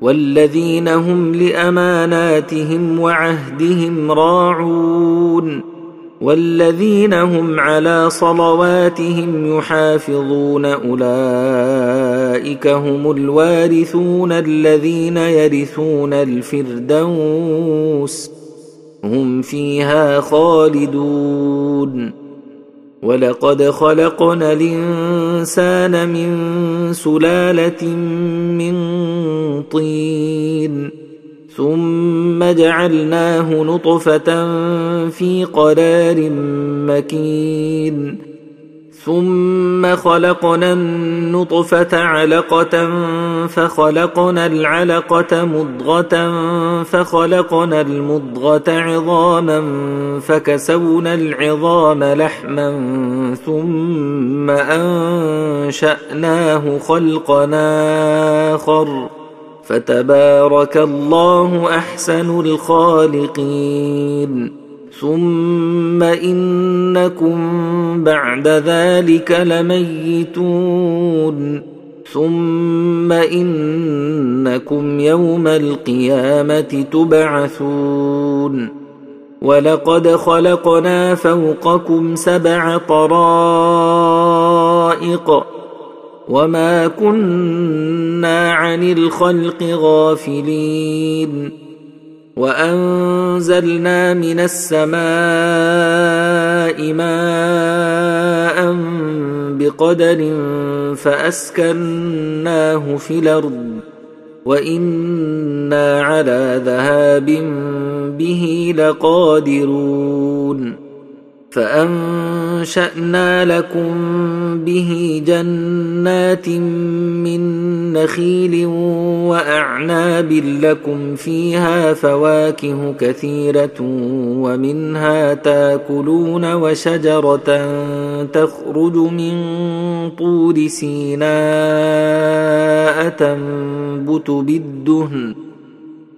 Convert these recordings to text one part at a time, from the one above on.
والذين هم لأماناتهم وعهدهم راعون والذين هم على صلواتهم يحافظون أولئك هم الوارثون الذين يرثون الفردوس هم فيها خالدون ولقد خلقنا الإنسان من سلالة من طين. ثم جعلناه نطفة في قرار مكين. ثم خلقنا النطفة علقة فخلقنا العلقة مضغة فخلقنا المضغة عظاما فكسونا العظام لحما ثم أنشأناه خلقنا آخر. فتبارك الله أحسن الخالقين. ثم إنكم بعد ذلك لميتون. ثم إنكم يوم القيامة تبعثون. ولقد خلقنا فوقكم سبع طرائق. وما كنا عن الخلق غافلين وانزلنا من السماء ماء بقدر فاسكناه في الأرض وأنا على ذهاب به لقادرون فأنشأنا لكم به جنات من نخيل وأعناب لكم فيها فواكه كثيرة ومنها تاكلون وشجرة تخرج من طور سيناء تنبت بالدهن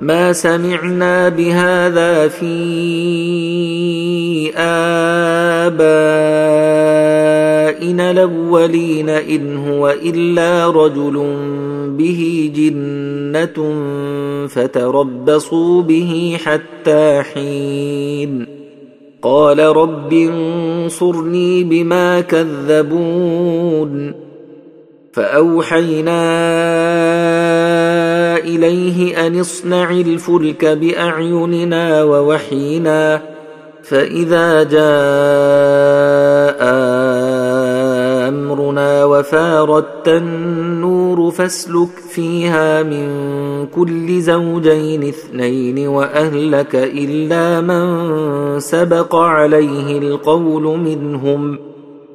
ما سمعنا بهذا في آبائنا الأولين إن هو إلا رجل به جنة فتربصوا به حتى حين قال رب انصرني بما كذبون فأوحينا إليه أن اصنع الفلك بأعيننا ووحينا فإذا جاء أمرنا وفارت النور فاسلك فيها من كل زوجين اثنين وأهلك إلا من سبق عليه القول منهم.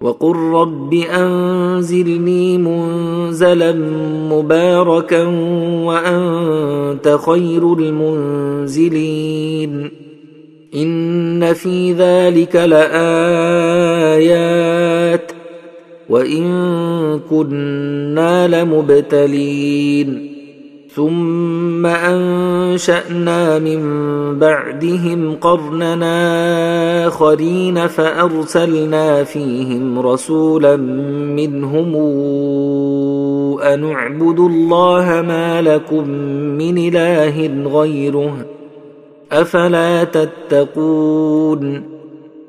وقل رب انزلني منزلا مباركا وانت خير المنزلين ان في ذلك لايات وان كنا لمبتلين ثم انشانا من بعدهم قرننا اخرين فارسلنا فيهم رسولا منهم ان اعبدوا الله ما لكم من اله غيره افلا تتقون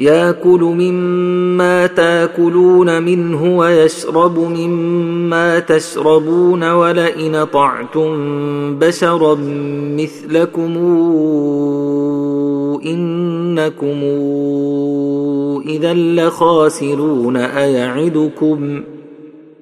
ياكل مما تاكلون منه ويشرب مما تشربون ولئن طعتم بشرا مثلكم إنكم إذا لخاسرون أيعدكم؟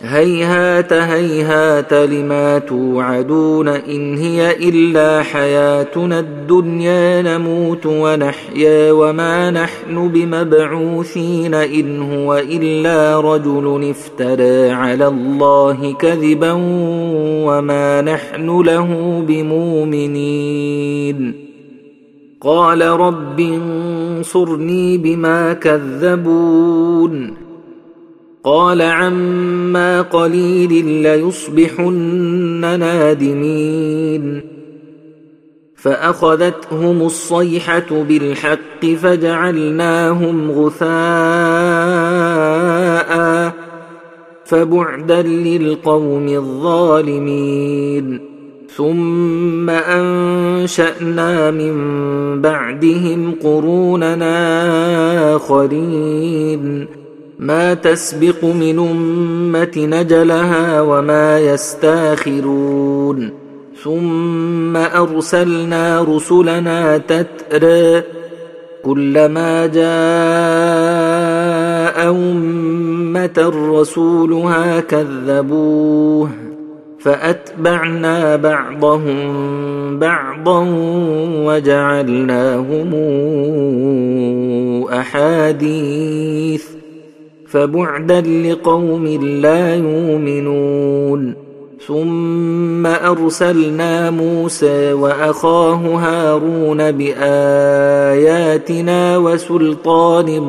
هيهات هيهات لما توعدون إن هي إلا حياتنا الدنيا نموت ونحيا وما نحن بمبعوثين إن هو إلا رجل افترى على الله كذبا وما نحن له بمؤمنين. قال رب انصرني بما كذبون. قال عما قليل ليصبحن نادمين. فأخذتهم الصيحة بالحق فجعلناهم غثاء فبعدا للقوم الظالمين. ثم أنشأنا من بعدهم قروننا آخرين. ما تسبق من أمة نجلها وما يستاخرون. ثم أرسلنا رسلنا تترى كلما جاء أمة رسولها كذبوه فأتبعنا بعضهم بعضا وجعلناهم أحاديث. فبعدا لقوم لا يؤمنون. ثم أرسلنا موسى وأخاه هارون بآياتنا وسلطان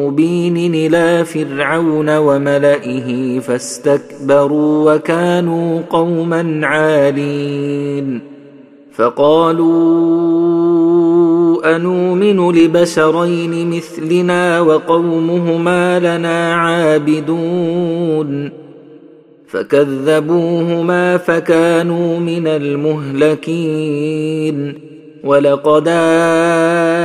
مبين إلى فرعون وملئه فاستكبروا وكانوا قوما عالين. فقالوا انومن لبشرين مثلنا وقومهما لنا عابدون فكذبوهما فكانوا من المهلكين ولقد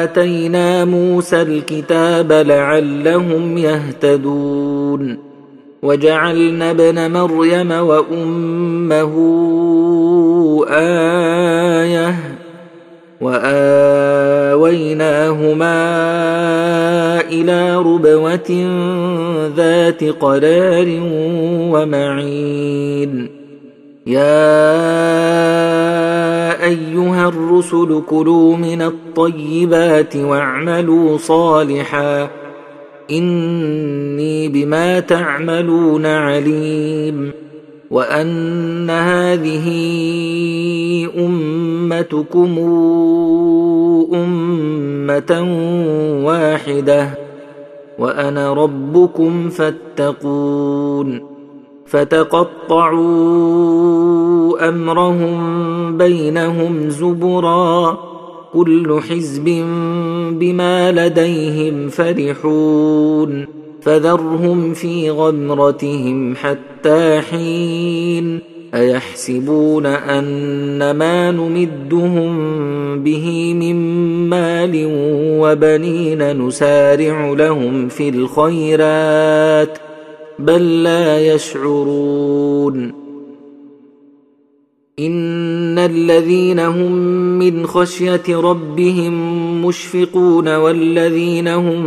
آتينا موسى الكتاب لعلهم يهتدون وجعلنا ابن مريم وأمه إيه وآويناهما إلى ربوة ذات قرار ومعين. يا أيها الرسل كلوا من الطيبات واعملوا صالحا. إني بما تعملون عليم. وأن هذه أمتكم أمة واحدة وأنا ربكم فاتقون فتقطعوا أمرهم بينهم زبرا كل حزب بما لديهم فرحون. فذرهم في غمرتهم حتى حين أيحسبون أن ما نمدهم به من مال وبنين نسارع لهم في الخيرات بل لا يشعرون ان الذين هم من خشيه ربهم مشفقون والذين هم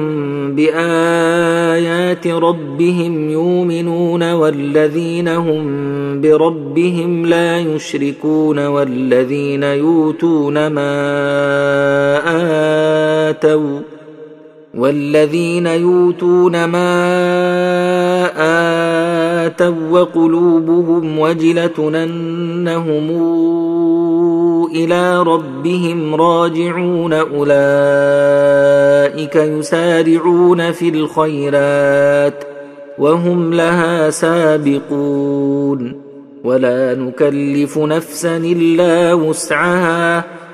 بايات ربهم يؤمنون والذين هم بربهم لا يشركون والذين يؤتون ما اتوا والذين يؤتون ما آتوا وقلوبهم وجلة أنهم إلى ربهم راجعون أولئك يسارعون في الخيرات وهم لها سابقون. ولا نكلف نفسا إلا وسعها.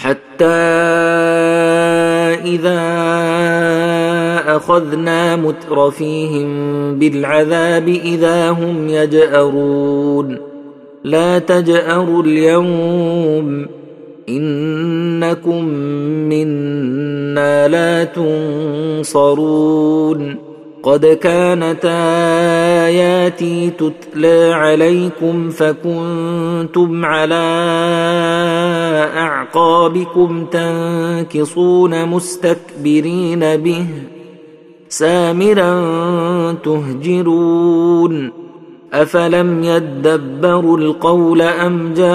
حتى إذا أخذنا مترفيهم بالعذاب إذا هم يجأرون. لا تجأروا اليوم إنكم منا لا تنصرون. قد كانت آياتي تتلى عليكم فكنتم على أعقابكم تنكصون مستكبرين به سامرا تهجرون أفلم يدبروا القول أم جاءهم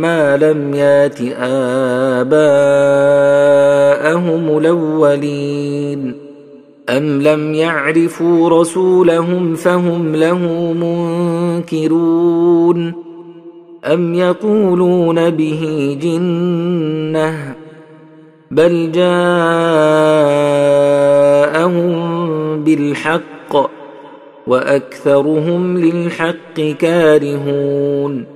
ما لم يات آباءهم الأولين. ام لم يعرفوا رسولهم فهم له منكرون. ام يقولون به جنه بل جاءهم بالحق واكثرهم للحق كارهون.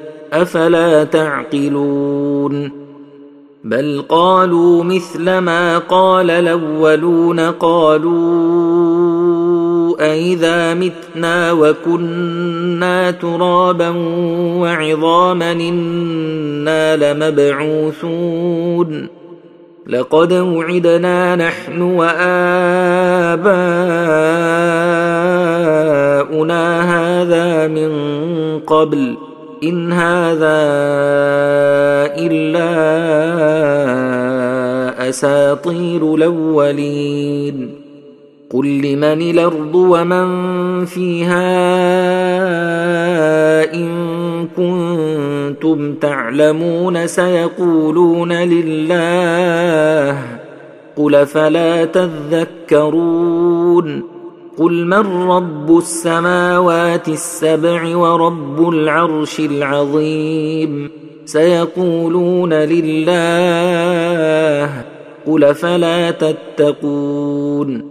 أفلا تعقلون بل قالوا مثل ما قال الأولون قالوا أإذا متنا وكنا ترابا وعظاما إنا لمبعوثون لقد وعدنا نحن وآباؤنا هذا من قبل إن هذا إلا أساطير الأولين. قل لمن الأرض ومن فيها إن كنتم تعلمون سيقولون لله قل فلا تذكرون. قل من رب السماوات السبع ورب العرش العظيم؟ سيقولون لله قل فلا تتقون؟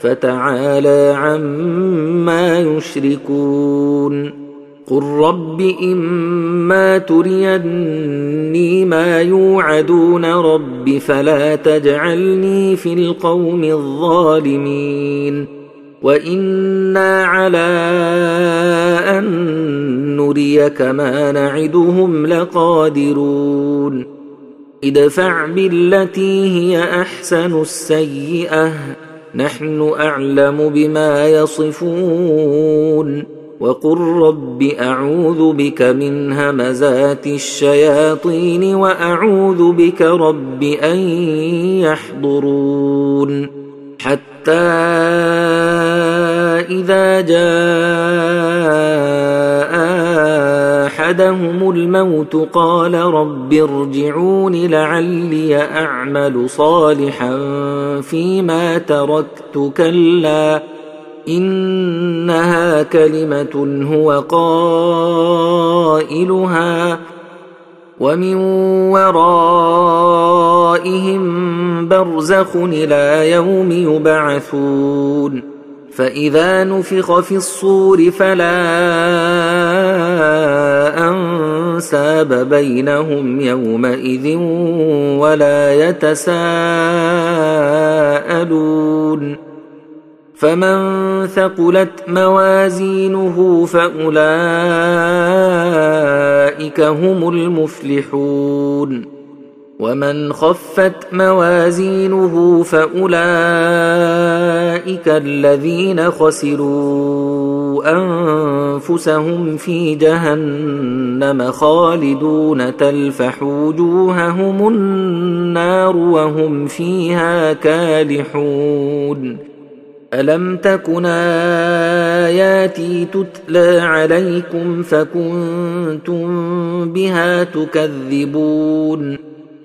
فتعالى عما يشركون قل رب إما تريني ما يوعدون رب فلا تجعلني في القوم الظالمين وإنا على أن نريك ما نعدهم لقادرون ادفع بالتي هي أحسن السيئة نحن أعلم بما يصفون. وقل رب أعوذ بك من همزات الشياطين وأعوذ بك رب أن يحضرون. حتى إذا جاء احدهم الموت قال رب ارجعون لعلي اعمل صالحا فيما تركت كلا انها كلمه هو قائلها ومن ورائهم برزخ إلى يوم يبعثون فإذا نفخ في الصور فلا أنساب بينهم يومئذ ولا يتساءلون فمن ثقلت موازينه فأولئك هم المفلحون ومن خفت موازينه فاولئك الذين خسروا أنفسهم في جهنم خالدون تلفح وجوههم النار وهم فيها كالحون. ألم تكن آياتي تتلى عليكم فكنتم بها تكذبون؟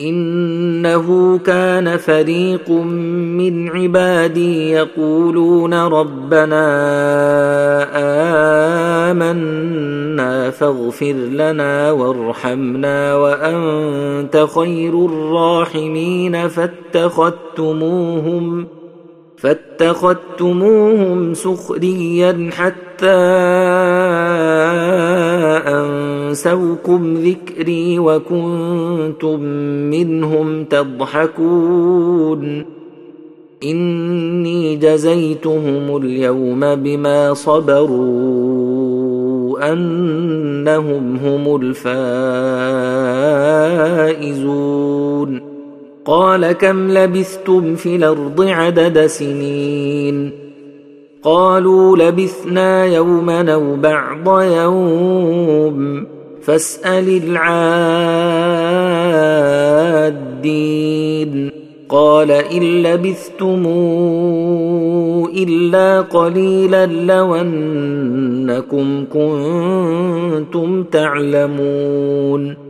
إنه كان فريق من عبادي يقولون ربنا آمنا فاغفر لنا وارحمنا وأنت خير الراحمين فاتخذتموهم فاتخذتموهم سخريا حتى أنسوكم ذكري وكنتم منهم تضحكون. إني جزيتهم اليوم بما صبروا أنهم هم الفائزون. قال كم لبثتم في الأرض عدد سنين قالوا لبثنا يوما أو بعض يوم فاسأل العادين قال إن لبثتم إلا قليلا لو أنكم كنتم تعلمون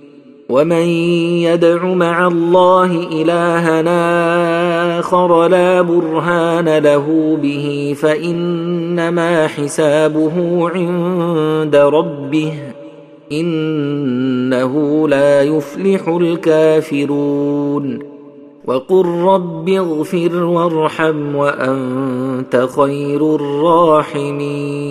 ومن يدع مع الله الها اخر لا برهان له به فانما حسابه عند ربه انه لا يفلح الكافرون وقل رب اغفر وارحم وانت خير الراحمين